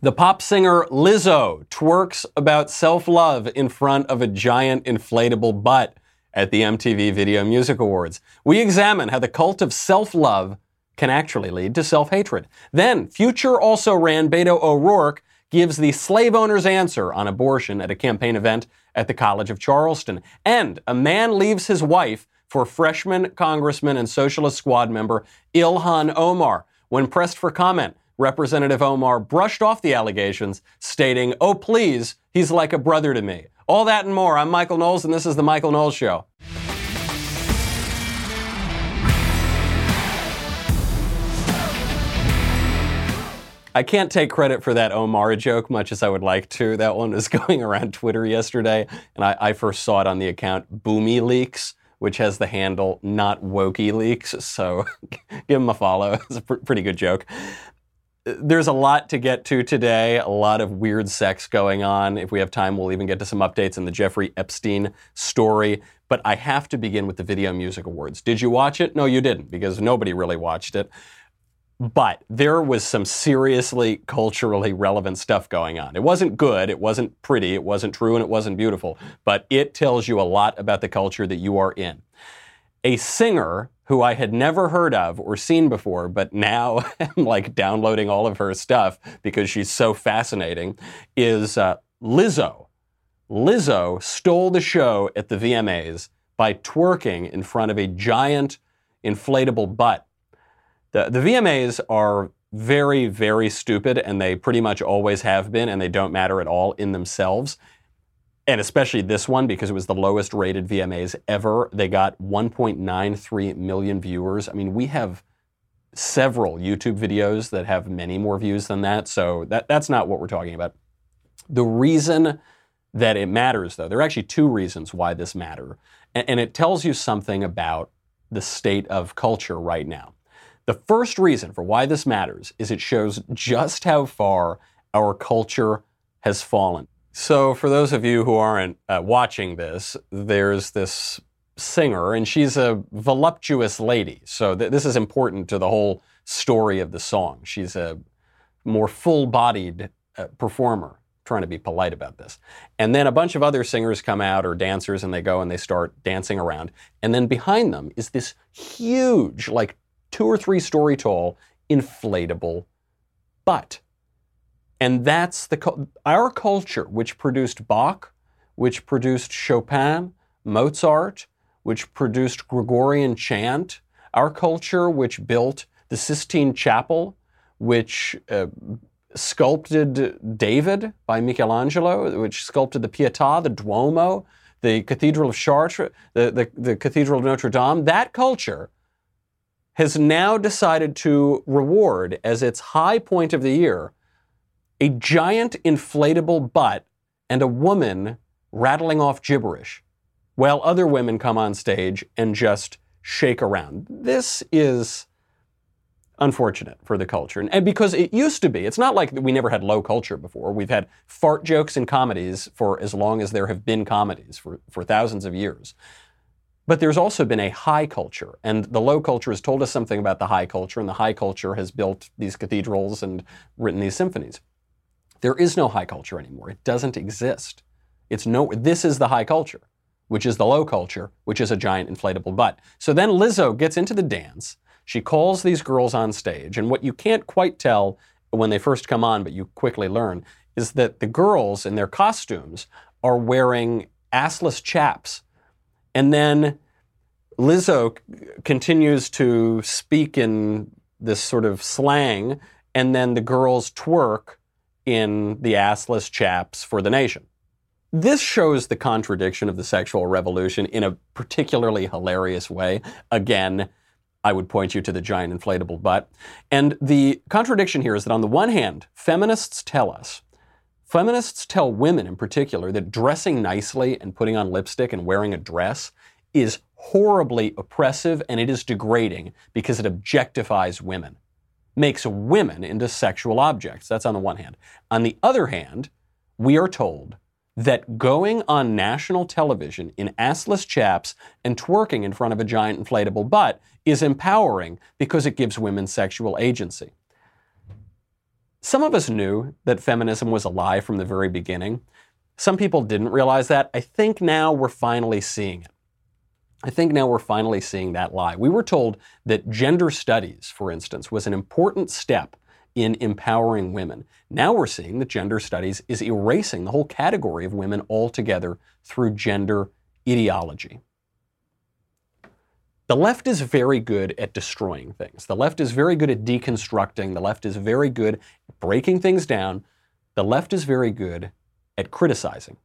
The pop singer Lizzo twerks about self love in front of a giant inflatable butt at the MTV Video Music Awards. We examine how the cult of self love can actually lead to self hatred. Then, Future also ran Beto O'Rourke gives the slave owner's answer on abortion at a campaign event at the College of Charleston. And a man leaves his wife for freshman congressman and Socialist Squad member Ilhan Omar. When pressed for comment, Representative Omar brushed off the allegations, stating, Oh, please, he's like a brother to me. All that and more. I'm Michael Knowles, and this is The Michael Knowles Show. I can't take credit for that Omar joke much as I would like to. That one was going around Twitter yesterday, and I, I first saw it on the account Boomy Leaks, which has the handle not Wokey Leaks. So give him a follow. It's a pr- pretty good joke there's a lot to get to today, a lot of weird sex going on. If we have time, we'll even get to some updates in the Jeffrey Epstein story. But I have to begin with the Video Music Awards. Did you watch it? No, you didn't, because nobody really watched it. But there was some seriously culturally relevant stuff going on. It wasn't good, it wasn't pretty, it wasn't true, and it wasn't beautiful, but it tells you a lot about the culture that you are in. A singer who I had never heard of or seen before, but now am like downloading all of her stuff because she's so fascinating, is uh, Lizzo. Lizzo stole the show at the VMAs by twerking in front of a giant inflatable butt. The, the VMAs are very, very stupid, and they pretty much always have been, and they don't matter at all in themselves and especially this one because it was the lowest rated VMAs ever. They got 1.93 million viewers. I mean, we have several YouTube videos that have many more views than that, so that, that's not what we're talking about. The reason that it matters, though, there are actually two reasons why this matter, and, and it tells you something about the state of culture right now. The first reason for why this matters is it shows just how far our culture has fallen. So, for those of you who aren't uh, watching this, there's this singer, and she's a voluptuous lady. So, th- this is important to the whole story of the song. She's a more full bodied uh, performer, trying to be polite about this. And then a bunch of other singers come out or dancers, and they go and they start dancing around. And then behind them is this huge, like two or three story tall, inflatable butt. And that's the our culture, which produced Bach, which produced Chopin, Mozart, which produced Gregorian chant, our culture, which built the Sistine Chapel, which uh, sculpted David by Michelangelo, which sculpted the Pietà, the Duomo, the Cathedral of Chartres, the, the, the Cathedral of Notre Dame, that culture has now decided to reward as its high point of the year a giant inflatable butt and a woman rattling off gibberish while other women come on stage and just shake around. This is unfortunate for the culture. And because it used to be, it's not like we never had low culture before. We've had fart jokes in comedies for as long as there have been comedies, for, for thousands of years. But there's also been a high culture, and the low culture has told us something about the high culture, and the high culture has built these cathedrals and written these symphonies. There is no high culture anymore. It doesn't exist. It's no, this is the high culture, which is the low culture, which is a giant inflatable butt. So then Lizzo gets into the dance. She calls these girls on stage. And what you can't quite tell when they first come on, but you quickly learn, is that the girls in their costumes are wearing assless chaps. And then Lizzo continues to speak in this sort of slang, and then the girls twerk in the assless chaps for the nation. This shows the contradiction of the sexual revolution in a particularly hilarious way. Again, I would point you to the giant inflatable butt. And the contradiction here is that on the one hand, feminists tell us, feminists tell women in particular, that dressing nicely and putting on lipstick and wearing a dress is horribly oppressive and it is degrading because it objectifies women makes women into sexual objects. That's on the one hand. On the other hand, we are told that going on national television in assless chaps and twerking in front of a giant inflatable butt is empowering because it gives women sexual agency. Some of us knew that feminism was a lie from the very beginning. Some people didn't realize that. I think now we're finally seeing it. I think now we're finally seeing that lie. We were told that gender studies, for instance, was an important step in empowering women. Now we're seeing that gender studies is erasing the whole category of women altogether through gender ideology. The left is very good at destroying things. The left is very good at deconstructing. The left is very good at breaking things down. The left is very good at criticizing.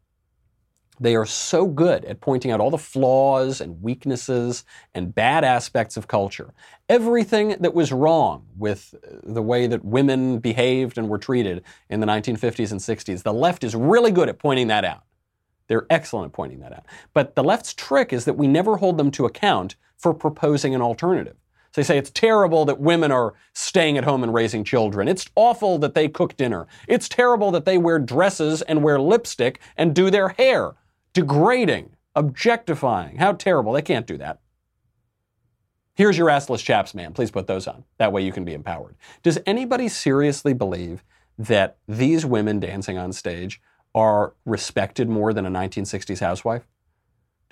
They are so good at pointing out all the flaws and weaknesses and bad aspects of culture. Everything that was wrong with uh, the way that women behaved and were treated in the 1950s and 60s, the left is really good at pointing that out. They're excellent at pointing that out. But the left's trick is that we never hold them to account for proposing an alternative. So they say it's terrible that women are staying at home and raising children. It's awful that they cook dinner. It's terrible that they wear dresses and wear lipstick and do their hair degrading, objectifying. How terrible. They can't do that. Here's your assless chaps, man. Please put those on. That way you can be empowered. Does anybody seriously believe that these women dancing on stage are respected more than a 1960s housewife?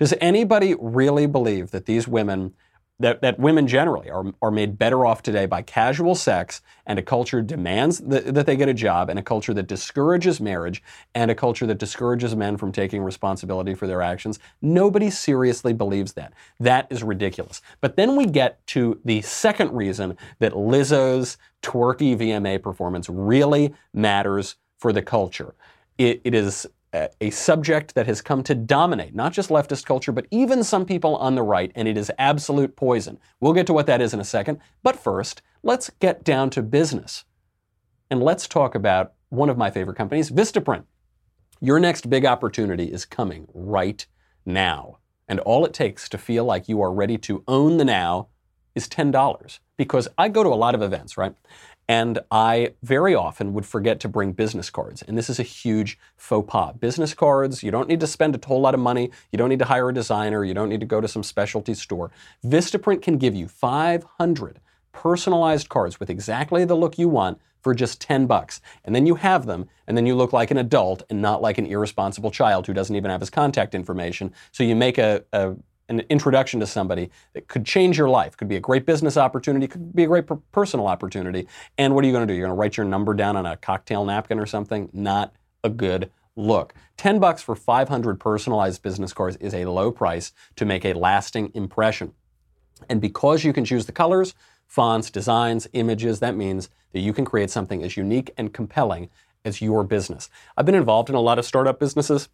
Does anybody really believe that these women that, that women generally are, are made better off today by casual sex and a culture demands that, they get a job and a culture that discourages marriage and a culture that discourages men from taking responsibility for their actions. Nobody seriously believes that. That is ridiculous. But then we get to the second reason that Lizzo's twerky VMA performance really matters for the culture. it, it is a subject that has come to dominate not just leftist culture, but even some people on the right, and it is absolute poison. We'll get to what that is in a second. But first, let's get down to business. And let's talk about one of my favorite companies, Vistaprint. Your next big opportunity is coming right now. And all it takes to feel like you are ready to own the now is $10. Because I go to a lot of events, right? And I very often would forget to bring business cards. And this is a huge faux pas. Business cards, you don't need to spend a whole lot of money. You don't need to hire a designer. You don't need to go to some specialty store. Vistaprint can give you 500 personalized cards with exactly the look you want for just 10 bucks. And then you have them, and then you look like an adult and not like an irresponsible child who doesn't even have his contact information. So you make a, a an introduction to somebody that could change your life, could be a great business opportunity, could be a great per- personal opportunity. And what are you going to do? You're going to write your number down on a cocktail napkin or something? Not a good look. 10 bucks for 500 personalized business cards is a low price to make a lasting impression. And because you can choose the colors, fonts, designs, images, that means that you can create something as unique and compelling as your business. I've been involved in a lot of startup businesses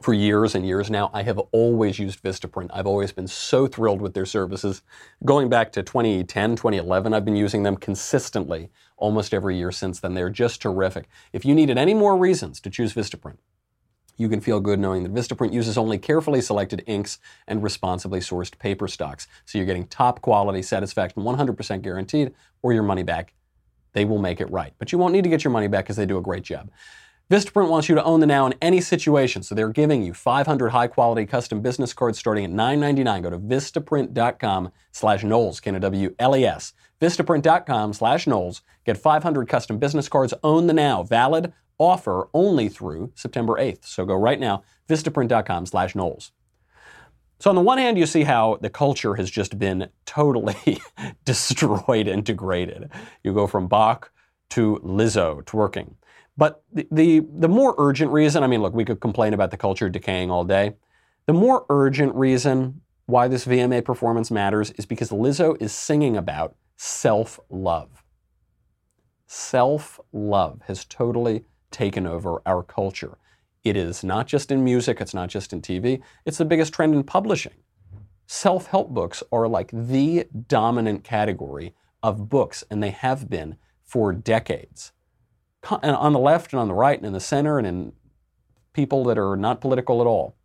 for years and years now. I have always used Vistaprint. I've always been so thrilled with their services. Going back to 2010, 2011, I've been using them consistently almost every year since then. They're just terrific. If you needed any more reasons to choose Vistaprint, you can feel good knowing that Vistaprint uses only carefully selected inks and responsibly sourced paper stocks. So you're getting top quality satisfaction, 100% guaranteed, or your money back. They will make it right. But you won't need to get your money back because they do a great job. Vistaprint wants you to own the now in any situation, so they're giving you 500 high-quality custom business cards starting at $9.99. Go to vistaprint.com slash Knowles, K-N-O-W-L-E-S. Vistaprint.com slash Knowles. Get 500 custom business cards. Own the now. Valid offer only through September 8th. So go right now, vistaprint.com slash Knowles. So on the one hand, you see how the culture has just been totally destroyed and degraded. You go from Bach to Lizzo twerking. But the, the, the more urgent reason, I mean, look, we could complain about the culture decaying all day. The more urgent reason why this VMA performance matters is because Lizzo is singing about self love. Self love has totally taken over our culture. It is not just in music, it's not just in TV, it's the biggest trend in publishing. Self help books are like the dominant category of books, and they have been for decades Uh, on the left and on the right and in the center and in people that are not political at all.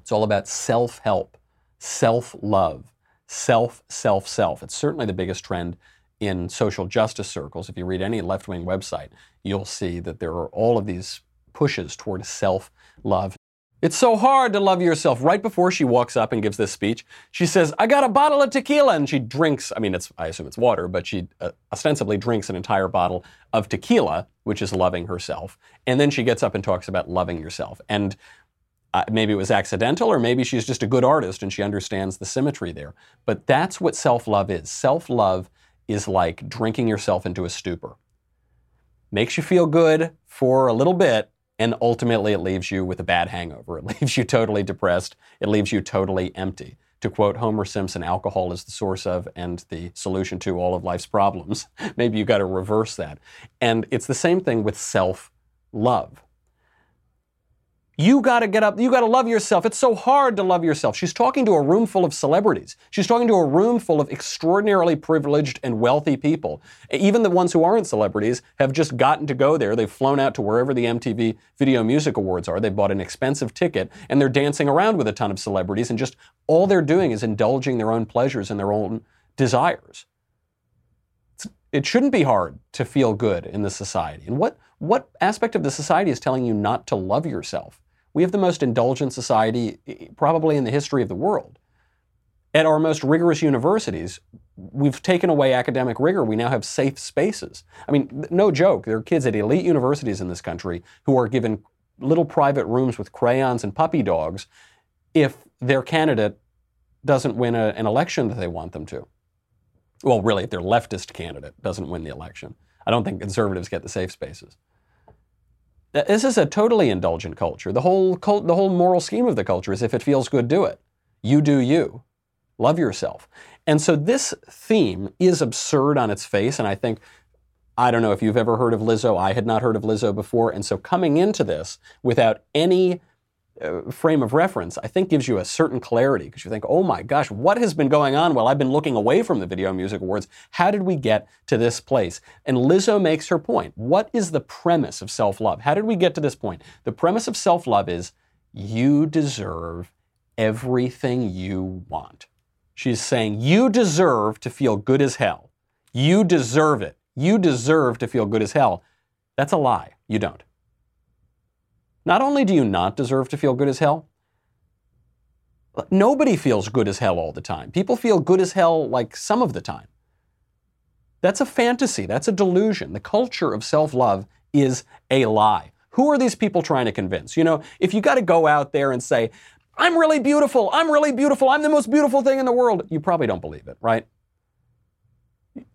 It's all about self help, self love, self, self, self. It's certainly the biggest trend in social justice circles. If you read any left wing website, you'll see that there are all of these pushes toward self love. It's so hard to love yourself. Right before she walks up and gives this speech, she says, I got a bottle of tequila. And she drinks, I mean, it's, I assume it's water, but she uh, ostensibly drinks an entire bottle of tequila, which is loving herself. And then she gets up and talks about loving yourself. And uh, maybe it was accidental, or maybe she's just a good artist and she understands the symmetry there. But that's what self love is. Self love is like drinking yourself into a stupor. Makes you feel good for a little bit, and ultimately it leaves you with a bad hangover. It leaves you totally depressed. It leaves you totally empty. To quote Homer Simpson, alcohol is the source of and the solution to all of life's problems. Maybe you got to reverse that. And it's the same thing with self love. You got to get up. You got to love yourself. It's so hard to love yourself. She's talking to a room full of celebrities. She's talking to a room full of extraordinarily privileged and wealthy people. Even the ones who aren't celebrities have just gotten to go there. They've flown out to wherever the MTV Video Music Awards are. They bought an expensive ticket and they're dancing around with a ton of celebrities and just all they're doing is indulging their own pleasures and their own desires. It shouldn't be hard to feel good in this society. And what, what aspect of the society is telling you not to love yourself? We have the most indulgent society eh, eh, probably in the history of the world. At our most rigorous universities, we've taken away academic rigor. We now have safe spaces. I mean, no joke, there are kids at elite universities in this country who are given little private rooms with crayons and puppy dogs if their candidate doesn't win a, an election that they want them to. Well, really, if their leftist candidate doesn't win the election. I don't think conservatives get the safe spaces. This is a totally indulgent culture. The whole cult, the whole moral scheme of the culture is if it feels good, do it. You do you. Love yourself. And so this theme is absurd on its face, and I think I don't know if you've ever heard of Lizzo. I had not heard of Lizzo before, and so coming into this without any uh, frame of reference, I think gives you a certain clarity because you think, oh my gosh, what has been going on while I've been looking away from the Video Music Awards? How did we get to this place? And Lizzo makes her point. What is the premise of self love? How did we get to this point? The premise of self love is you deserve everything you want. She's saying you deserve to feel good as hell. You deserve it. You deserve to feel good as hell. That's a lie. You don't. Not only do you not deserve to feel good as hell, nobody feels good as hell all the time. People feel good as hell like some of the time. That's a fantasy, that's a delusion. The culture of self love is a lie. Who are these people trying to convince? You know, if you got to go out there and say, I'm really beautiful, I'm really beautiful, I'm the most beautiful thing in the world, you probably don't believe it, right?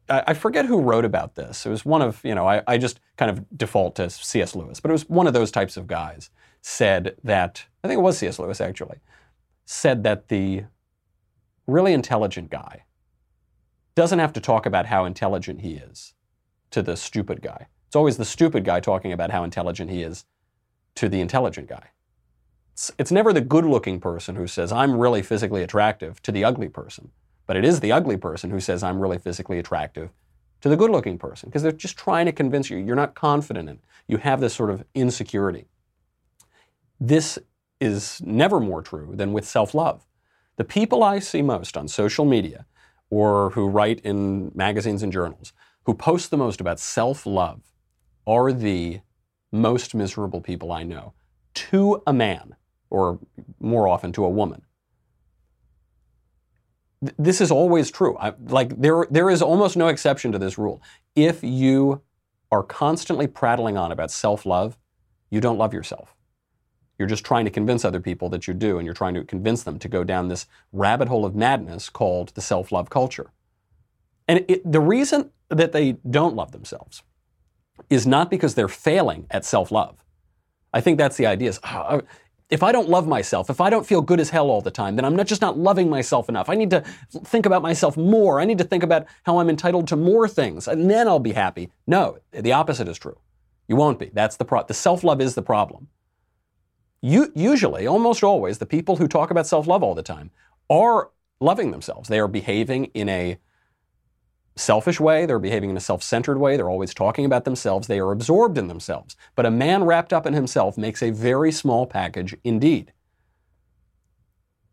I forget who wrote about this. It was one of, you know, I, I, just kind of default to C.S. Lewis, but it was one of those types of guys said that, I think it was C.S. Lewis actually, said that the really intelligent guy doesn't have to talk about how intelligent he is to the stupid guy. It's always the stupid guy talking about how intelligent he is to the intelligent guy. It's, it's never the good looking person who says, I'm really physically attractive to the ugly person. But it is the ugly person who says, I'm really physically attractive to the good looking person because they're just trying to convince you you're not confident in. it. You have this sort of insecurity. This is never more true than with self love. The people I see most on social media or who write in magazines and journals who post the most about self love are the most miserable people I know to a man, or more often to a woman this is always true. I, like there, there is almost no exception to this rule. If you are constantly prattling on about self-love, you don't love yourself. You're just trying to convince other people that you do, and you're trying to convince them to go down this rabbit hole of madness called the self-love culture. And it, the reason that they don't love themselves is not because they're failing at self-love. I think that's the idea. Is, oh, if I don't love myself, if I don't feel good as hell all the time, then I'm not just not loving myself enough. I need to think about myself more. I need to think about how I'm entitled to more things, and then I'll be happy. No, the opposite is true. You won't be. That's the pro- the self-love is the problem. You, usually, almost always, the people who talk about self-love all the time are loving themselves. They are behaving in a selfish way, they're behaving in a self centered way, they're always talking about themselves, they are absorbed in themselves. But a man wrapped up in himself makes a very small package indeed.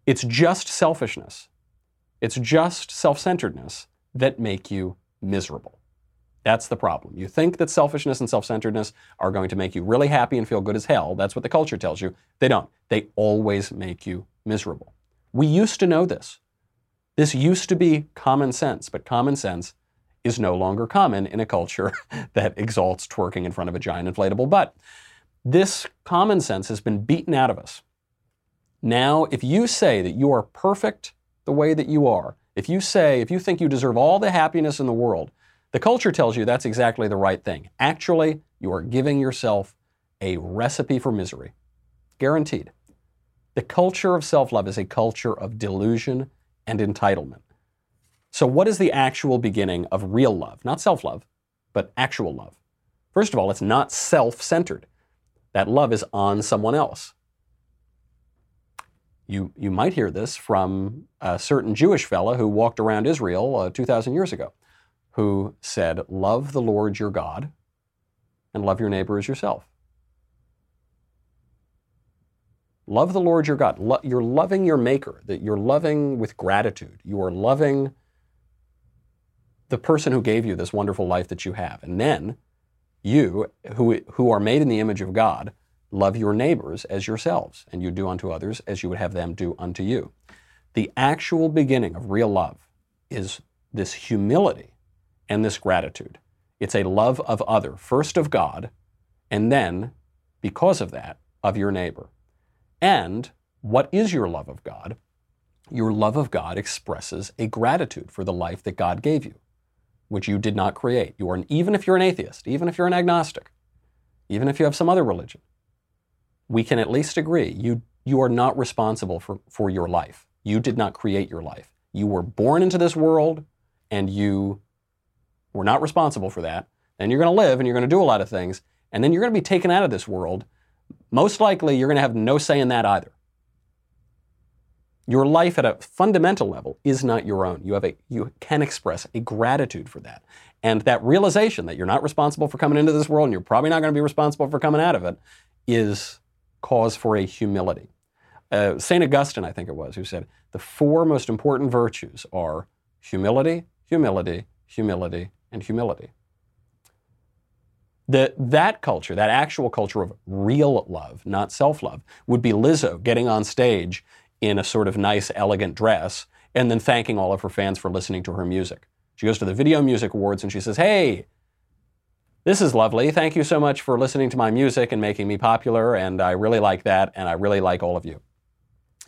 It's just selfishness, it's just self centeredness that make you miserable. That's the problem. You think that selfishness and self centeredness are going to make you really happy and feel good as hell. That's what the culture tells you. They don't. They always make you miserable. We used to know this. This used to be common sense, but common sense is no longer common in a culture that exalts twerking in front of a giant inflatable butt. This common sense has been beaten out of us. Now, if you say that you are perfect the way that you are, if you say, if you think you deserve all the happiness in the world, the culture tells you that's exactly the right thing. Actually, you are giving yourself a recipe for misery. Guaranteed. The culture of self love is a culture of delusion and entitlement. So, what is the actual beginning of real love? Not self love, but actual love. First of all, it's not self centered. That love is on someone else. You, you might hear this from a certain Jewish fella who walked around Israel uh, 2,000 years ago, who said, Love the Lord your God and love your neighbor as yourself. Love the Lord your God. Lo- you're loving your Maker, that you're loving with gratitude. You are loving the person who gave you this wonderful life that you have. And then you, who, who are made in the image of God, love your neighbors as yourselves, and you do unto others as you would have them do unto you. The actual beginning of real love is this humility and this gratitude. It's a love of other, first of God, and then, because of that, of your neighbor. And what is your love of God? Your love of God expresses a gratitude for the life that God gave you, which you did not create. You are an, even if you're an atheist, even if you're an agnostic, even if you have some other religion, we can at least agree you, you are not responsible for, for your life. You did not create your life. You were born into this world and you were not responsible for that. And you're going to live and you're going to do a lot of things. And then you're going to be taken out of this world most likely you're going to have no say in that either. Your life at a fundamental level is not your own. You have a you can express a gratitude for that. And that realization that you're not responsible for coming into this world and you're probably not going to be responsible for coming out of it is cause for a humility. Uh, St. Augustine, I think it was, who said the four most important virtues are humility, humility, humility, and humility. The, that culture, that actual culture of real love, not self love, would be Lizzo getting on stage in a sort of nice, elegant dress and then thanking all of her fans for listening to her music. She goes to the Video Music Awards and she says, Hey, this is lovely. Thank you so much for listening to my music and making me popular, and I really like that, and I really like all of you.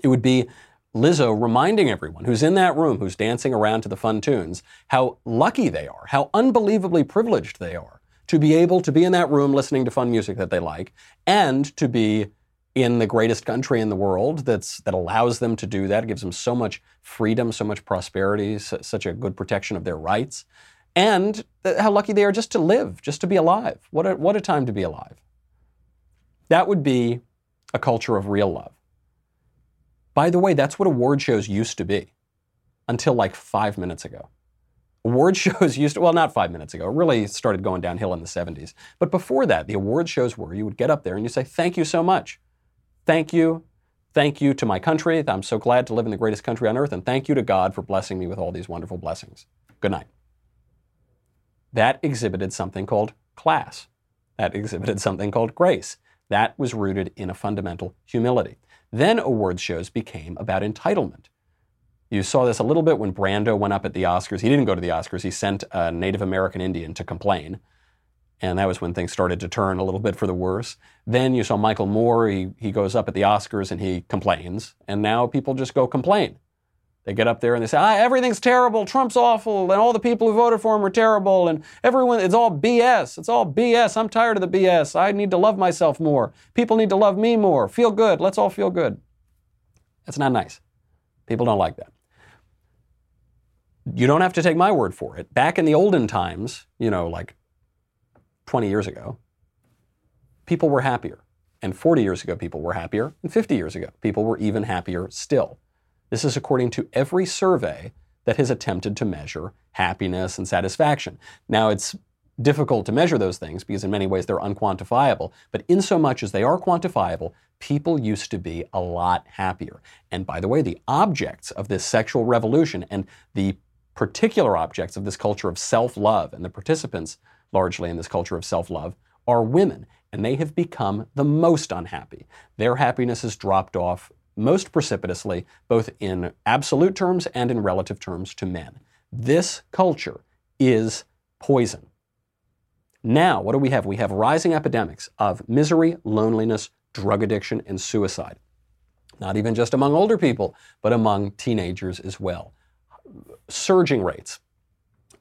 It would be Lizzo reminding everyone who's in that room, who's dancing around to the fun tunes, how lucky they are, how unbelievably privileged they are to be able to be in that room listening to fun music that they like and to be in the greatest country in the world that's that allows them to do that it gives them so much freedom so much prosperity such a good protection of their rights. And how lucky they are just to live just to be alive. What a, what a time to be alive. That would be a culture of real love. By the way that's what award shows used to be until like five minutes ago Award shows used to, well, not five minutes ago, really started going downhill in the 70s. But before that, the award shows were you would get up there and you say, Thank you so much. Thank you. Thank you to my country. I'm so glad to live in the greatest country on earth. And thank you to God for blessing me with all these wonderful blessings. Good night. That exhibited something called class. That exhibited something called grace. That was rooted in a fundamental humility. Then award shows became about entitlement. You saw this a little bit when Brando went up at the Oscars. He didn't go to the Oscars, he sent a Native American Indian to complain. And that was when things started to turn a little bit for the worse. Then you saw Michael Moore, he, he goes up at the Oscars and he complains. And now people just go complain. They get up there and they say, ah, everything's terrible, Trump's awful, and all the people who voted for him are terrible, and everyone, it's all BS. It's all BS. I'm tired of the BS. I need to love myself more. People need to love me more. Feel good. Let's all feel good. That's not nice. People don't like that you don't have to take my word for it. Back in the olden times, you know, like 20 years ago, people were happier. And 40 years ago, people were happier. And 50 years ago, people were even happier still. This is according to every survey that has attempted to measure happiness and satisfaction. Now, it's difficult to measure those things because in many ways they're unquantifiable. But in so much as they are quantifiable, people used to be a lot happier. And by the way, the objects of this sexual revolution and the particular objects of this culture of self love, and the participants largely in this culture of self love, are women, and they have become the most unhappy. Their happiness has dropped off most precipitously, both in absolute terms and in relative terms to men. This culture is poison. Now, what do we have? We have rising epidemics of misery, loneliness, drug addiction, and suicide. Not even just among older people, but among teenagers as well. Surging rates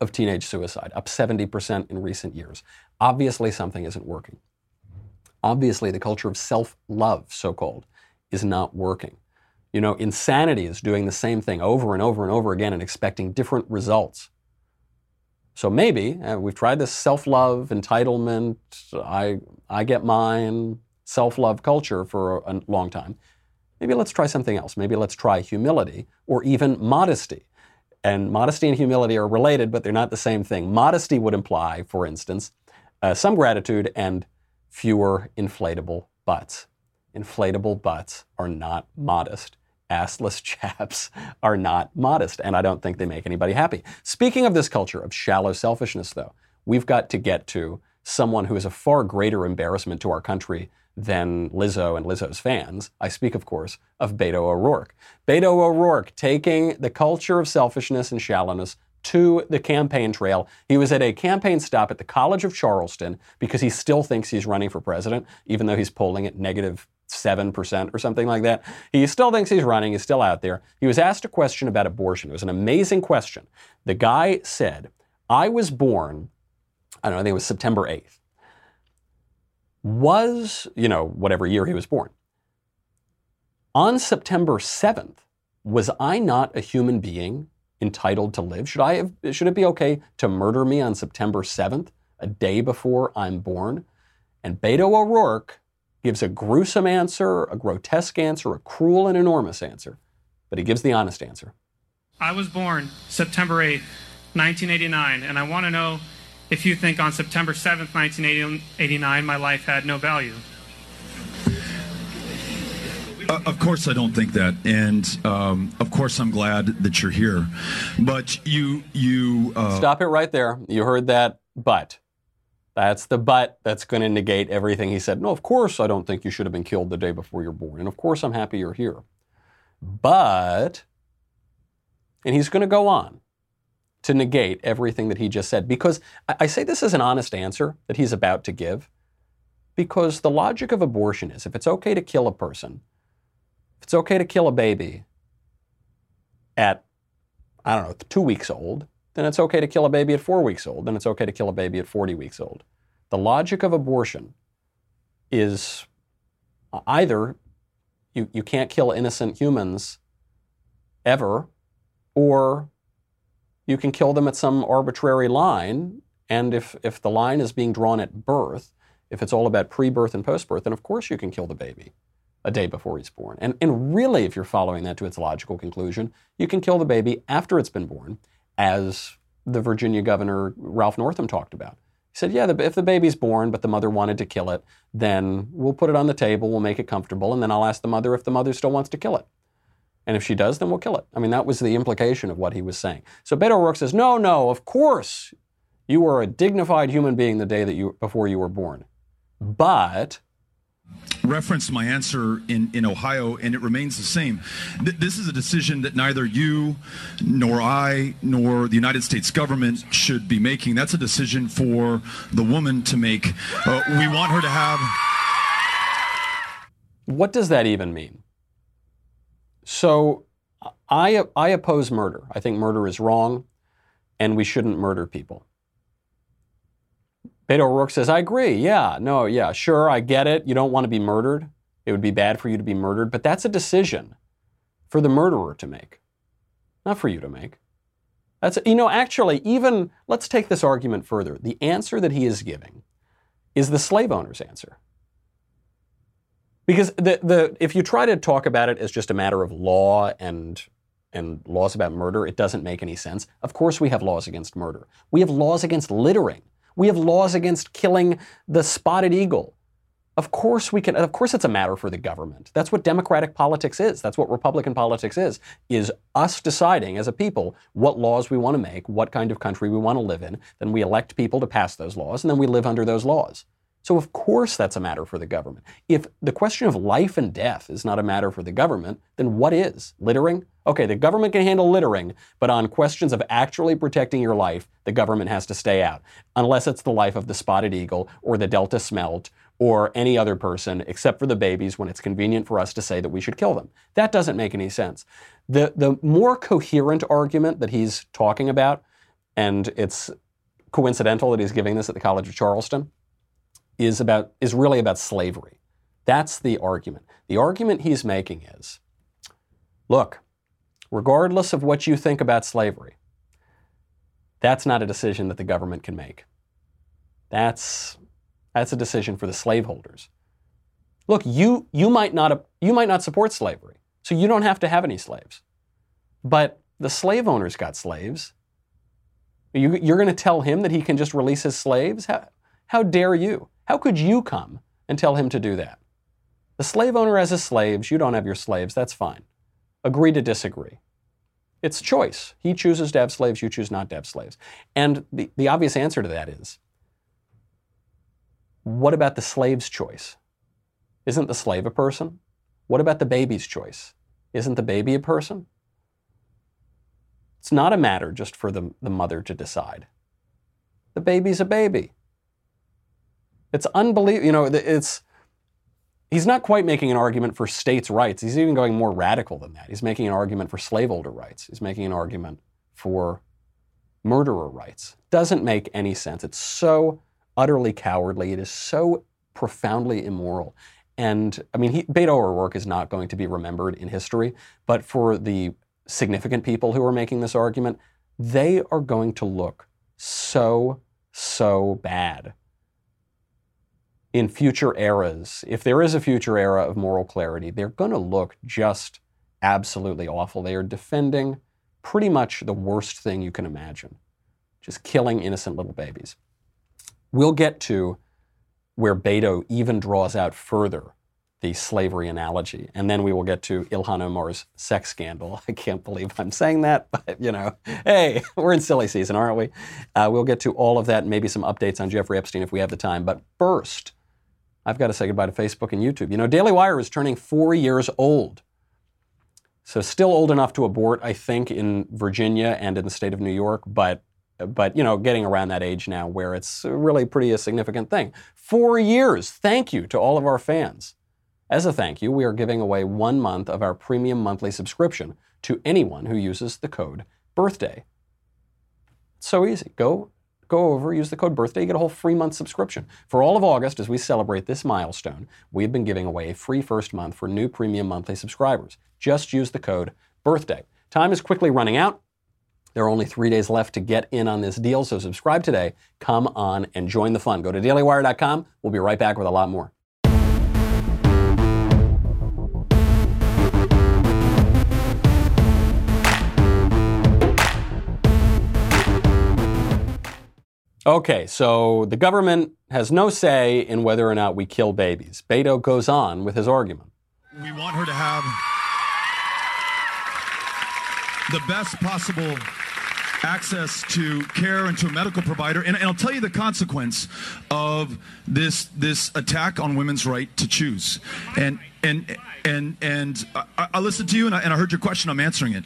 of teenage suicide, up 70% in recent years. Obviously, something isn't working. Obviously, the culture of self love, so called, is not working. You know, insanity is doing the same thing over and over and over again and expecting different results. So maybe uh, we've tried this self-love, entitlement, I I get mine, self-love culture for a, a long time. Maybe let's try something else. Maybe let's try humility or even modesty. And modesty and humility are related, but they're not the same thing. Modesty would imply, for instance, uh, some gratitude and fewer inflatable butts inflatable butts are not modest. Assless chaps are not modest, and I don't think they make anybody happy. Speaking of this culture of shallow selfishness, though, we've got to get to someone who is a far greater embarrassment to our country than Lizzo and Lizzo's fans. I speak, of course, of Beto O'Rourke. Beto O'Rourke taking the culture of selfishness and shallowness to the campaign trail. He was at a campaign stop at the College of Charleston because he still thinks he's running for president, even though he's polling at negative 7% or something like that. He still thinks he's running, he's still out there. He was asked a question about abortion. It was an amazing question. The guy said, I was born, I don't know, I think it was September 8th. Was, you know, whatever year he was born. On September 7th, was I not a human being entitled to live? Should I have, should it be okay to murder me on September 7th, a day before I'm born? And Beto O'Rourke gives a gruesome answer, a grotesque answer, a cruel and enormous answer, but he gives the honest answer. I was born September 8th, 1989, and I want to know if you think on September 7th, 1989, my life had no value. Uh, of course, I don't think that, and um, of course, I'm glad that you're here. But you, you uh... stop it right there. You heard that, but that's the but that's going to negate everything he said. No, of course I don't think you should have been killed the day before you're born. And of course I'm happy you're here. But, and he's going to go on to negate everything that he just said. Because I say this is an honest answer that he's about to give. Because the logic of abortion is if it's okay to kill a person, if it's okay to kill a baby at, I don't know, two weeks old, then it's okay to kill a baby at four weeks old, then it's okay to kill a baby at 40 weeks old. The logic of abortion is either you, you can't kill innocent humans ever, or you can kill them at some arbitrary line. And if, if the line is being drawn at birth, if it's all about pre birth and post birth, then of course you can kill the baby a day before he's born. And, and really, if you're following that to its logical conclusion, you can kill the baby after it's been born as the Virginia governor Ralph Northam talked about. He said, Yeah, the, if the baby's born, but the mother wanted to kill it, then we'll put it on the table, we'll make it comfortable, and then I'll ask the mother if the mother still wants to kill it. And if she does, then we'll kill it. I mean, that was the implication of what he was saying. So Beto O'Rourke says, No, no, of course you were a dignified human being the day that you before you were born. But referenced my answer in, in Ohio, and it remains the same. Th- this is a decision that neither you, nor I, nor the United States government should be making. That's a decision for the woman to make. Uh, we want her to have. What does that even mean? So, I, I oppose murder. I think murder is wrong, and we shouldn't murder people. Beto O'Rourke says, I agree. Yeah, no, yeah, sure, I get it. You don't want to be murdered. It would be bad for you to be murdered, but that's a decision for the murderer to make, not for you to make. That's, you know, actually, even, let's take this argument further. The answer that he is giving is the slave owner's answer. Because the, the, if you try to talk about it as just a matter of law and, and laws about murder, it doesn't make any sense. Of course, we have laws against murder. We have laws against littering. We have laws against killing the spotted eagle. Of course we can of course it's a matter for the government. That's what democratic politics is. That's what republican politics is. Is us deciding as a people what laws we want to make, what kind of country we want to live in, then we elect people to pass those laws and then we live under those laws. So of course that's a matter for the government. If the question of life and death is not a matter for the government, then what is? Littering? Okay, the government can handle littering, but on questions of actually protecting your life, the government has to stay out. Unless it's the life of the spotted eagle or the Delta smelt or any other person except for the babies when it's convenient for us to say that we should kill them. That doesn't make any sense. The, the more coherent argument that he's talking about, and it's coincidental that he's giving this at the College of Charleston, is, about, is really about slavery. That's the argument. The argument he's making is look, regardless of what you think about slavery, that's not a decision that the government can make. That's that's a decision for the slaveholders. Look, you, you, might not, you might not support slavery, so you don't have to have any slaves. But the slave owners got slaves. You, you're going to tell him that he can just release his slaves? How, how dare you? How could you come and tell him to do that? The slave owner has his slaves, you don't have your slaves, that's fine. Agree to disagree. It's choice. He chooses to have slaves, you choose not to have slaves. And the, the obvious answer to that is what about the slave's choice? Isn't the slave a person? What about the baby's choice? Isn't the baby a person? It's not a matter just for the, the mother to decide. The baby's a baby. It's unbelievable. You know, it's, he's not quite making an argument for states' rights. He's even going more radical than that. He's making an argument for slaveholder rights. He's making an argument for murderer rights. Doesn't make any sense. It's so utterly cowardly. It is so profoundly immoral. And I mean, he, Beto O'Rourke is not going to be remembered in history, but for the significant people who are making this argument, they are going to look so, so bad in future eras. If there is a future era of moral clarity, they're going to look just absolutely awful. They are defending pretty much the worst thing you can imagine just killing innocent little babies. We'll get to where Beto even draws out further the slavery analogy. And then we will get to Ilhan Omar's sex scandal. I can't believe I'm saying that, but you know, hey, we're in silly season, aren't we? Uh, we'll get to all of that maybe some updates on Jeffrey Epstein if we have the time. But first, I've got to say goodbye to Facebook and YouTube. You know, Daily Wire is turning four years old. So still old enough to abort, I think, in Virginia and in the state of New York, but but you know, getting around that age now where it's really pretty a significant thing. Four years. Thank you to all of our fans. As a thank you, we are giving away one month of our premium monthly subscription to anyone who uses the code birthday. So easy. Go go over, use the code birthday, you get a whole free month subscription. For all of August, as we celebrate this milestone, we've been giving away a free first month for new premium monthly subscribers. Just use the code birthday. Time is quickly running out. There are only three days left to get in on this deal, so subscribe today. Come on and join the fun. Go to dailywire.com. We'll be right back with a lot more. Okay, so the government has no say in whether or not we kill babies. Beto goes on with his argument. We want her to have the best possible access to care and to a medical provider. And, and, I'll tell you the consequence of this this attack on women's right to choose. And and and and I, I listened to you and I, and I, heard your question. I'm answering it.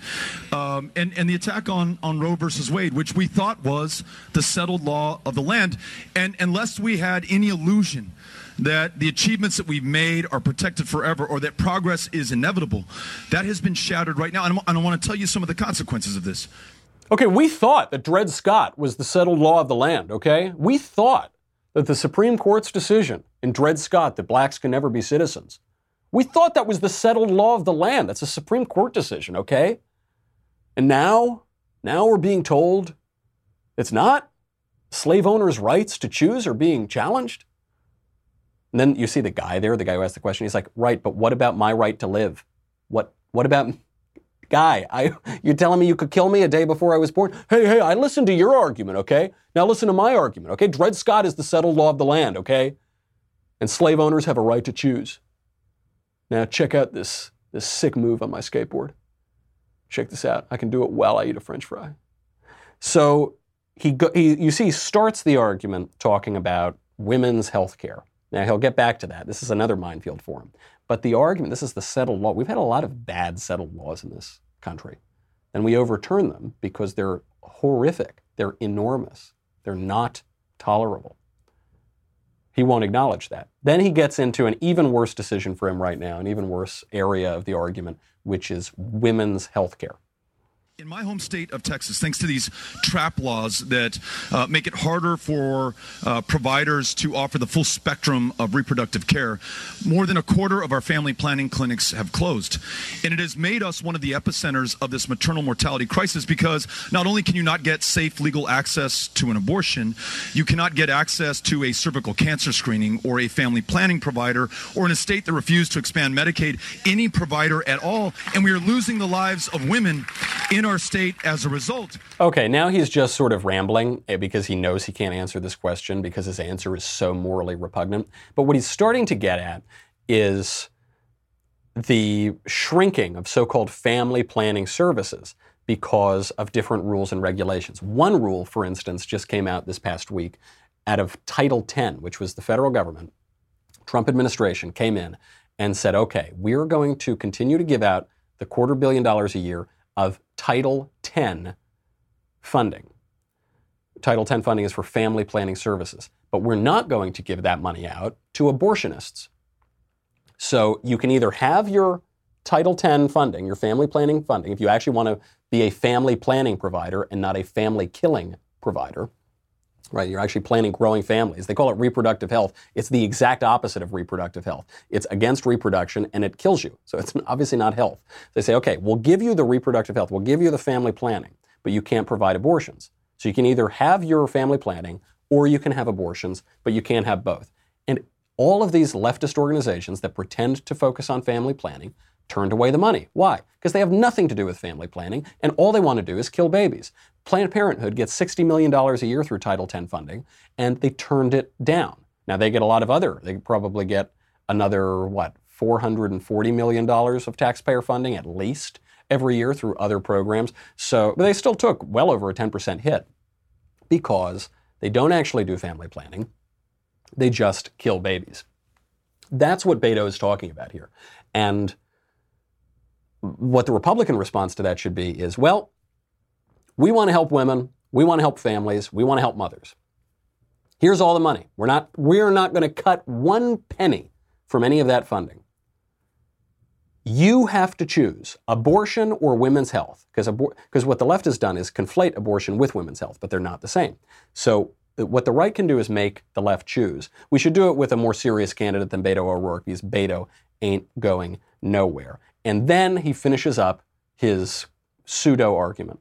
Um, and and the attack on on Roe versus Wade, which we thought was the settled law of the land, and unless we had any illusion that the achievements that we've made are protected forever or that progress is inevitable, that has been shattered right now. And, and I want to tell you some of the consequences of this. Okay, we thought that Dred Scott was the settled law of the land, okay? We thought that the Supreme Court's decision in Dred Scott that blacks can never be citizens, we thought that was the settled law of the land. That's a Supreme Court decision, okay? And now, now we're being told it's not. Slave owners' rights to choose are being challenged. And then you see the guy there, the guy who asked the question, he's like, right, but what about my right to live? What, what about guy. I, you're telling me you could kill me a day before I was born? Hey, hey, I listened to your argument, okay? Now listen to my argument, okay? Dred Scott is the settled law of the land, okay? And slave owners have a right to choose. Now, check out this, this sick move on my skateboard. Check this out. I can do it while I eat a french fry. So, he, go, he you see, he starts the argument talking about women's health care. Now, he'll get back to that. This is another minefield for him. But the argument this is the settled law. We've had a lot of bad settled laws in this country. And we overturn them because they're horrific, they're enormous, they're not tolerable. He won't acknowledge that. Then he gets into an even worse decision for him right now, an even worse area of the argument, which is women's health care. In my home state of Texas, thanks to these trap laws that uh, make it harder for uh, providers to offer the full spectrum of reproductive care, more than a quarter of our family planning clinics have closed. And it has made us one of the epicenters of this maternal mortality crisis because not only can you not get safe legal access to an abortion, you cannot get access to a cervical cancer screening or a family planning provider, or in a state that refused to expand Medicaid, any provider at all. And we are losing the lives of women in our state as a result. Okay, now he's just sort of rambling eh, because he knows he can't answer this question because his answer is so morally repugnant. But what he's starting to get at is the shrinking of so called family planning services because of different rules and regulations. One rule, for instance, just came out this past week out of Title X, which was the federal government. Trump administration came in and said, okay, we're going to continue to give out the quarter billion dollars a year of Title X funding. Title X funding is for family planning services, but we're not going to give that money out to abortionists. So you can either have your Title X funding, your family planning funding, if you actually want to be a family planning provider and not a family killing provider, right? You're actually planning growing families. They call it reproductive health. It's the exact opposite of reproductive health. It's against reproduction and it kills you. So it's obviously not health. They say, okay, we'll give you the reproductive health, we'll give you the family planning, but you can't provide abortions. So you can either have your family planning or you can have abortions, but you can't have both. And all of these leftist organizations that pretend to focus on family planning turned away the money. Why? Because they have nothing to do with family planning, and all they want to do is kill babies. Planned Parenthood gets $60 million a year through Title X funding, and they turned it down. Now, they get a lot of other, they probably get another, what, $440 million of taxpayer funding at least every year through other programs. So, but they still took well over a 10% hit because they don't actually do family planning. They just kill babies. That's what Beto is talking about here. And what the Republican response to that should be is well, we want to help women, we want to help families, we want to help mothers. Here's all the money. We're not, we're not going to cut one penny from any of that funding. You have to choose abortion or women's health, because abor- what the left has done is conflate abortion with women's health, but they're not the same. So uh, what the right can do is make the left choose. We should do it with a more serious candidate than Beto O'Rourke, because Beto ain't going nowhere. And then he finishes up his pseudo argument.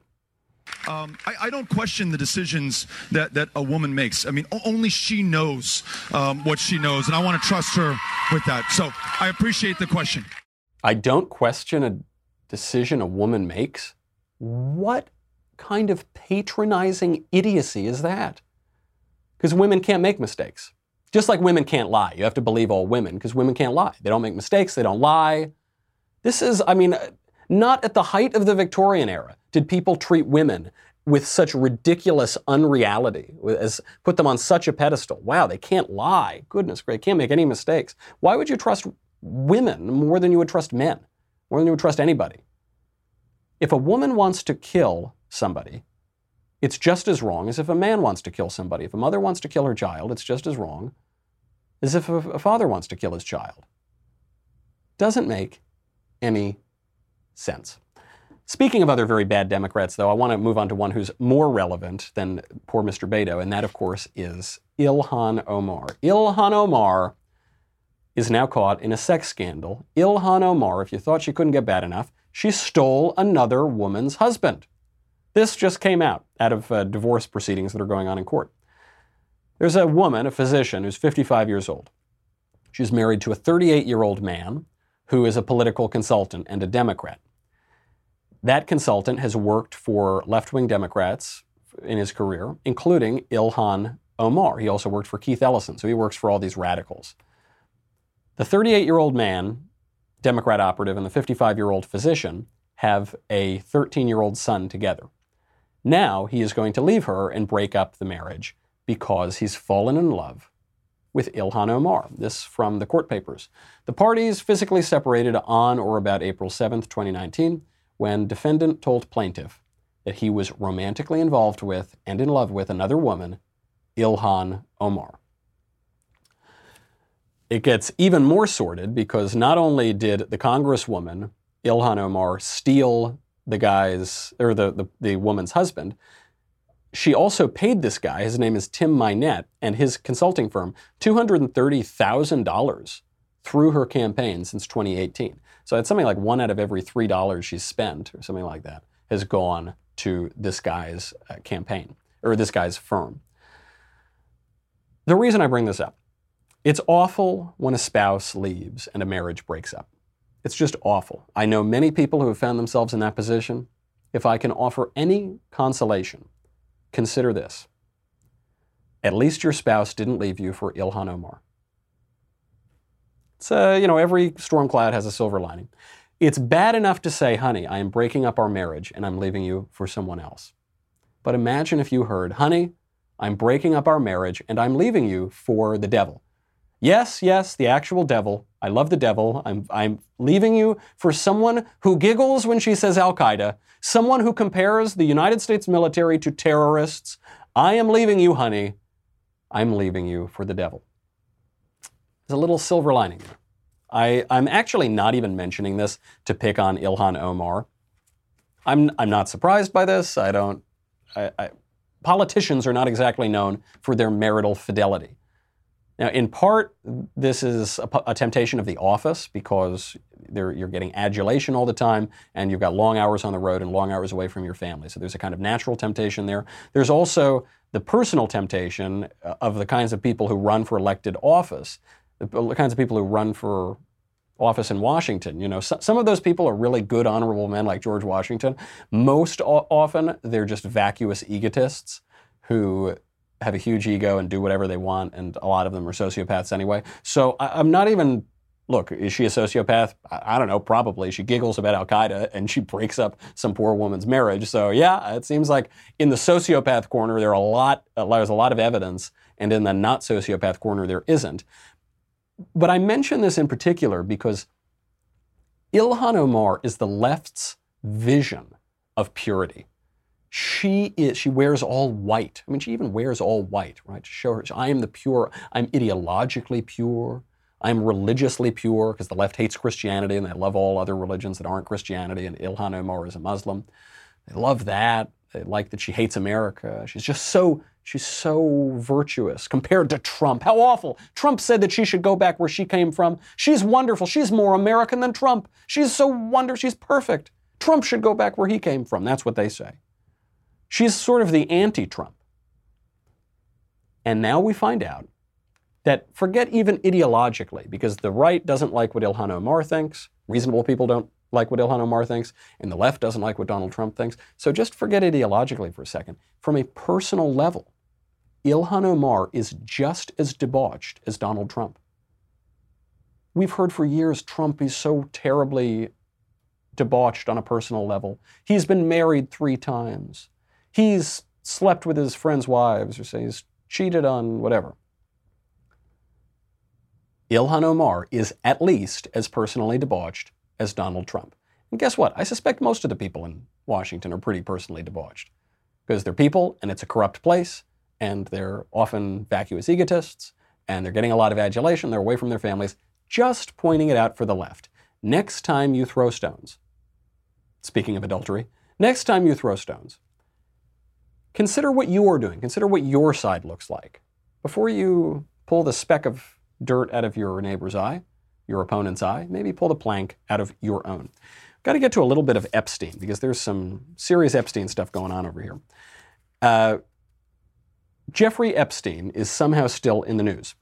Um, I, I, don't question the decisions that, that a woman makes. I mean, only she knows um, what she knows, and I want to trust her with that. So I appreciate the question. I don't question a decision a woman makes. What kind of patronizing idiocy is that? Because women can't make mistakes. Just like women can't lie. You have to believe all women because women can't lie. They don't make mistakes, they don't lie. This is, I mean, not at the height of the Victorian era did people treat women with such ridiculous unreality, as put them on such a pedestal. Wow, they can't lie. Goodness gracious, can't make any mistakes. Why would you trust women more than you would trust men, more than you would trust anybody? If a woman wants to kill somebody, it's just as wrong as if a man wants to kill somebody. If a mother wants to kill her child, it's just as wrong as if a father wants to kill his child. Doesn't make any sense. Speaking of other very bad Democrats, though, I want to move on to one who's more relevant than poor Mr. Beto, and that, of course, is Ilhan Omar. Ilhan Omar is now caught in a sex scandal. Ilhan Omar, if you thought she couldn't get bad enough, she stole another woman's husband. This just came out out of uh, divorce proceedings that are going on in court. There's a woman, a physician, who's 55 years old. She's married to a 38 year old man who is a political consultant and a Democrat. That consultant has worked for left wing Democrats in his career, including Ilhan Omar. He also worked for Keith Ellison, so he works for all these radicals. The 38 year old man, Democrat operative, and the 55 year old physician have a 13 year old son together. Now he is going to leave her and break up the marriage because he's fallen in love with Ilhan Omar. This from the court papers. The parties physically separated on or about April 7, 2019, when defendant told plaintiff that he was romantically involved with and in love with another woman, Ilhan Omar. It gets even more sordid because not only did the congresswoman Ilhan Omar steal the guy's or the, the, the woman's husband, she also paid this guy, his name is Tim Mynett, and his consulting firm $230,000 through her campaign since 2018. So it's something like one out of every three dollars she's spent, or something like that, has gone to this guy's uh, campaign or this guy's firm. The reason I bring this up, it's awful when a spouse leaves and a marriage breaks up. It's just awful. I know many people who have found themselves in that position. If I can offer any consolation, consider this. At least your spouse didn't leave you for Ilhan Omar. It's, uh, you know, every storm cloud has a silver lining. It's bad enough to say, honey, I am breaking up our marriage and I'm leaving you for someone else. But imagine if you heard, honey, I'm breaking up our marriage and I'm leaving you for the devil. Yes, yes, the actual devil. I love the devil. I'm, I'm leaving you for someone who giggles when she says Al Qaeda, someone who compares the United States military to terrorists. I am leaving you, honey. I'm leaving you for the devil. There's a little silver lining there. I, I'm actually not even mentioning this to pick on Ilhan Omar. I'm, I'm not surprised by this. I don't. I, I, politicians are not exactly known for their marital fidelity. Now, in part, this is a, a temptation of the office because you're getting adulation all the time and you've got long hours on the road and long hours away from your family. So there's a kind of natural temptation there. There's also the personal temptation uh, of the kinds of people who run for elected office, the kinds of people who run for office in Washington. You know, so, some of those people are really good, honorable men like George Washington. Most o- often, they're just vacuous egotists who have a huge ego and do whatever they want, and a lot of them are sociopaths anyway. So I, am not even. Look, is she a sociopath? I, I don't know. Probably. She giggles about Al Qaeda and she breaks up some poor woman's marriage. So yeah, it seems like in the sociopath corner there are a lot. Uh, there's a lot of evidence, and in the not sociopath corner there isn't. But I mention this in particular because Ilhan Omar is the left's vision of purity she is she wears all white. I mean she even wears all white right? To show her i am the pure i'm ideologically pure. I'm religiously pure because the left hates christianity and they love all other religions that aren't christianity and ilhan omar is a muslim. They love that. They like that she hates america. She's just so she's so virtuous compared to trump. How awful. Trump said that she should go back where she came from. She's wonderful. She's more american than trump. She's so wonderful she's perfect. Trump should go back where he came from. That's what they say She's sort of the anti Trump. And now we find out that forget even ideologically, because the right doesn't like what Ilhan Omar thinks, reasonable people don't like what Ilhan Omar thinks, and the left doesn't like what Donald Trump thinks. So just forget ideologically for a second. From a personal level, Ilhan Omar is just as debauched as Donald Trump. We've heard for years Trump is so terribly debauched on a personal level. He's been married three times he's slept with his friends' wives or say he's cheated on whatever. Ilhan Omar is at least as personally debauched as Donald Trump. And guess what? I suspect most of the people in Washington are pretty personally debauched because they're people and it's a corrupt place and they're often vacuous egotists and they're getting a lot of adulation. They're away from their families. Just pointing it out for the left. Next time you throw stones, speaking of adultery, next time you throw stones, consider what you're doing. Consider what your side looks like. Before you pull the speck of dirt out of your neighbor's eye, your opponent's eye, maybe pull the plank out of your own. Got to get to a little bit of Epstein because there's some serious Epstein stuff going on over here. Uh, Jeffrey Epstein is somehow still in the news.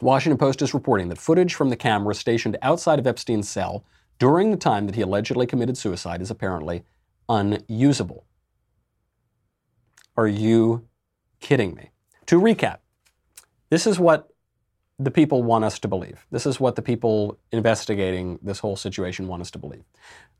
Washington Post is reporting that footage from the camera stationed outside of Epstein's cell during the time that he allegedly committed suicide is apparently unusable. Are you kidding me? To recap, this is what the people want us to believe. This is what the people investigating this whole situation want us to believe.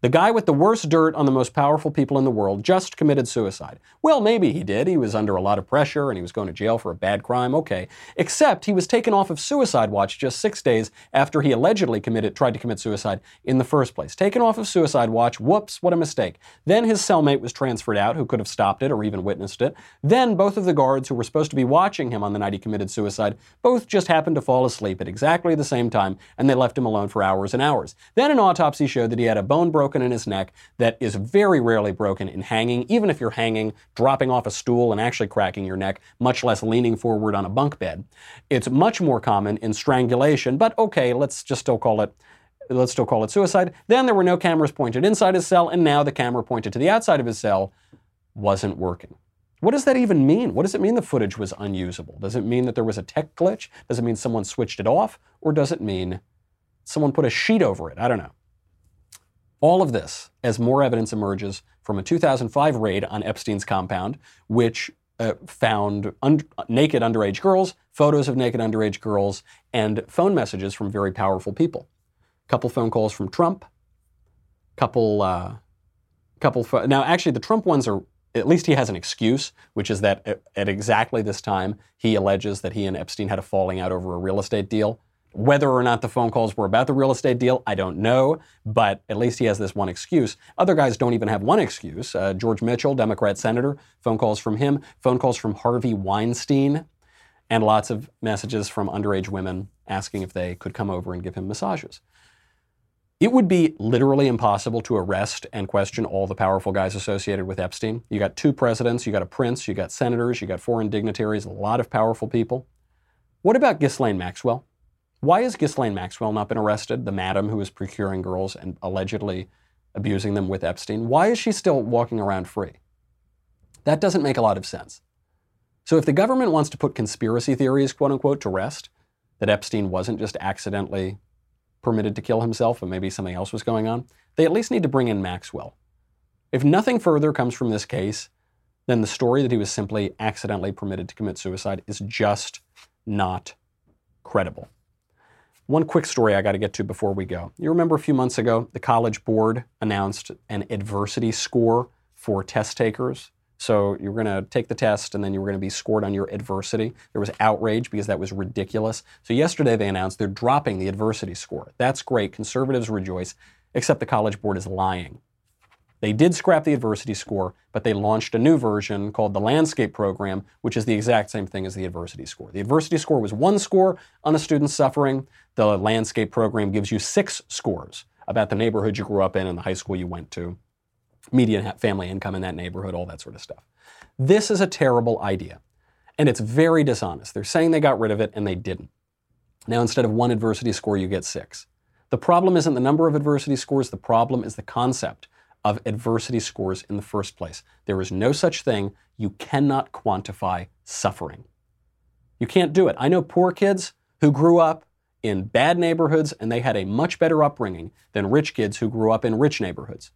The guy with the worst dirt on the most powerful people in the world just committed suicide. Well, maybe he did. He was under a lot of pressure and he was going to jail for a bad crime. Okay. Except he was taken off of suicide watch just six days after he allegedly committed, tried to commit suicide in the first place. Taken off of suicide watch. Whoops, what a mistake. Then his cellmate was transferred out, who could have stopped it or even witnessed it. Then both of the guards who were supposed to be watching him on the night he committed suicide both just happened to fall asleep at exactly the same time and they left him alone for hours and hours. Then an autopsy showed that he had a bone broken in his neck that is very rarely broken in hanging, even if you're hanging, dropping off a stool and actually cracking your neck, much less leaning forward on a bunk bed. It's much more common in strangulation, but okay, let's just still call it let's still call it suicide. Then there were no cameras pointed inside his cell, and now the camera pointed to the outside of his cell wasn't working. What does that even mean? What does it mean the footage was unusable? Does it mean that there was a tech glitch? Does it mean someone switched it off? Or does it mean someone put a sheet over it? I don't know. All of this as more evidence emerges from a 2005 raid on Epstein's compound, which uh, found un- naked underage girls, photos of naked underage girls, and phone messages from very powerful people. A Couple phone calls from Trump. Couple, uh, couple. Fo- now, actually, the Trump ones are. At least he has an excuse, which is that at, at exactly this time he alleges that he and Epstein had a falling out over a real estate deal. Whether or not the phone calls were about the real estate deal, I don't know, but at least he has this one excuse. Other guys don't even have one excuse. Uh, George Mitchell, Democrat senator, phone calls from him, phone calls from Harvey Weinstein, and lots of messages from underage women asking if they could come over and give him massages. It would be literally impossible to arrest and question all the powerful guys associated with Epstein. You got two presidents, you got a prince, you got senators, you got foreign dignitaries, a lot of powerful people. What about Ghislaine Maxwell? Why has Ghislaine Maxwell not been arrested, the madam who was procuring girls and allegedly abusing them with Epstein? Why is she still walking around free? That doesn't make a lot of sense. So if the government wants to put conspiracy theories, quote unquote, to rest, that Epstein wasn't just accidentally permitted to kill himself and maybe something else was going on, they at least need to bring in Maxwell. If nothing further comes from this case, then the story that he was simply accidentally permitted to commit suicide is just not credible. One quick story I got to get to before we go. You remember a few months ago, the College Board announced an adversity score for test takers. So you're going to take the test and then you were going to be scored on your adversity. There was outrage because that was ridiculous. So yesterday they announced they're dropping the adversity score. That's great. Conservatives rejoice, except the College Board is lying. They did scrap the adversity score, but they launched a new version called the Landscape Program, which is the exact same thing as the adversity score. The adversity score was one score on a student's suffering. The Landscape Program gives you six scores about the neighborhood you grew up in and the high school you went to median family income in that neighborhood, all that sort of stuff. This is a terrible idea, and it's very dishonest. They're saying they got rid of it, and they didn't. Now, instead of one adversity score, you get six. The problem isn't the number of adversity scores, the problem is the concept of adversity scores in the first place. There is no such thing. You cannot quantify suffering. You can't do it. I know poor kids who grew up in bad neighborhoods and they had a much better upbringing than rich kids who grew up in rich neighborhoods.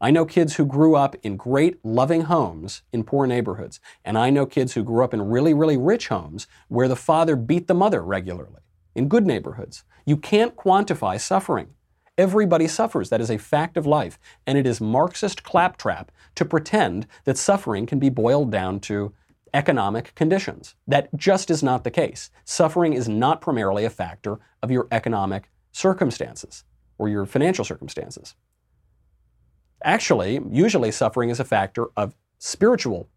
I know kids who grew up in great, loving homes in poor neighborhoods. And I know kids who grew up in really, really rich homes where the father beat the mother regularly in good neighborhoods. You can't quantify suffering. Everybody suffers. That is a fact of life. And it is Marxist claptrap to pretend that suffering can be boiled down to economic conditions. That just is not the case. Suffering is not primarily a factor of your economic circumstances or your financial circumstances. Actually, usually suffering is a factor of spiritual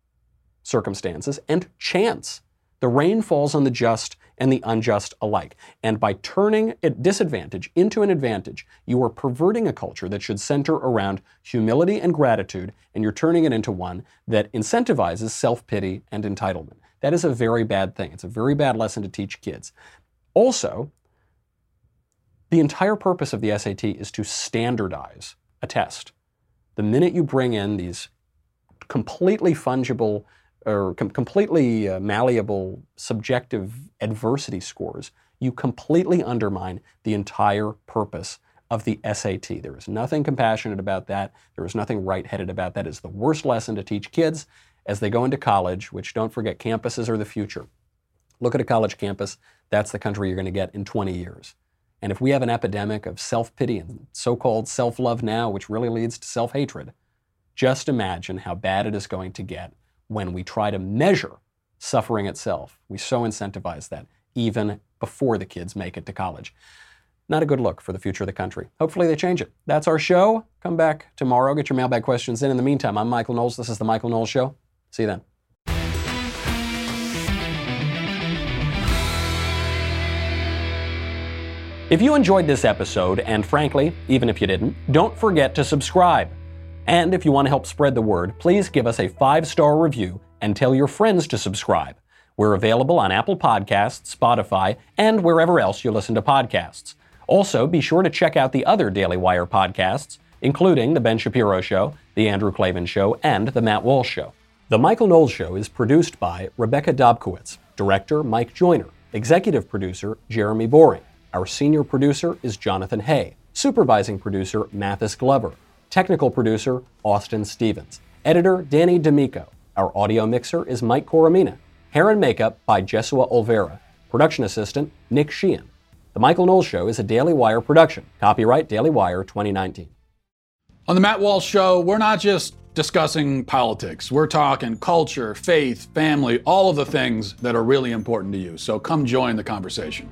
circumstances and chance. The rain falls on the just and the unjust alike. And by turning a disadvantage into an advantage, you are perverting a culture that should center around humility and gratitude, and you're turning it into one that incentivizes self pity and entitlement. That is a very bad thing. It's a very bad lesson to teach kids. Also, the entire purpose of the SAT is to standardize a test. The minute you bring in these completely fungible or com- completely uh, malleable subjective adversity scores, you completely undermine the entire purpose of the SAT. There is nothing compassionate about that. There is nothing right headed about that. It's the worst lesson to teach kids as they go into college, which don't forget campuses are the future. Look at a college campus. That's the country you're going to get in 20 years. And if we have an epidemic of self pity and so called self love now, which really leads to self hatred, just imagine how bad it is going to get when we try to measure suffering itself. We so incentivize that even before the kids make it to college. Not a good look for the future of the country. Hopefully they change it. That's our show. Come back tomorrow. Get your mailbag questions in. In the meantime, I'm Michael Knowles. This is The Michael Knowles Show. See you then. If you enjoyed this episode, and frankly, even if you didn't, don't forget to subscribe. And if you want to help spread the word, please give us a five star review and tell your friends to subscribe. We're available on Apple Podcasts, Spotify, and wherever else you listen to podcasts. Also, be sure to check out the other Daily Wire podcasts, including The Ben Shapiro Show, The Andrew Klavan Show, and The Matt Walsh Show. The Michael Knowles Show is produced by Rebecca Dobkowitz, director Mike Joyner, executive producer Jeremy Boring. Our senior producer is Jonathan Hay, supervising producer Mathis Glover, technical producer Austin Stevens, editor Danny D'Amico. Our audio mixer is Mike Coromina. Hair and makeup by Jesua Olvera. Production assistant Nick Sheehan. The Michael Knowles Show is a Daily Wire production. Copyright Daily Wire 2019. On the Matt Walsh Show, we're not just discussing politics. We're talking culture, faith, family, all of the things that are really important to you. So come join the conversation.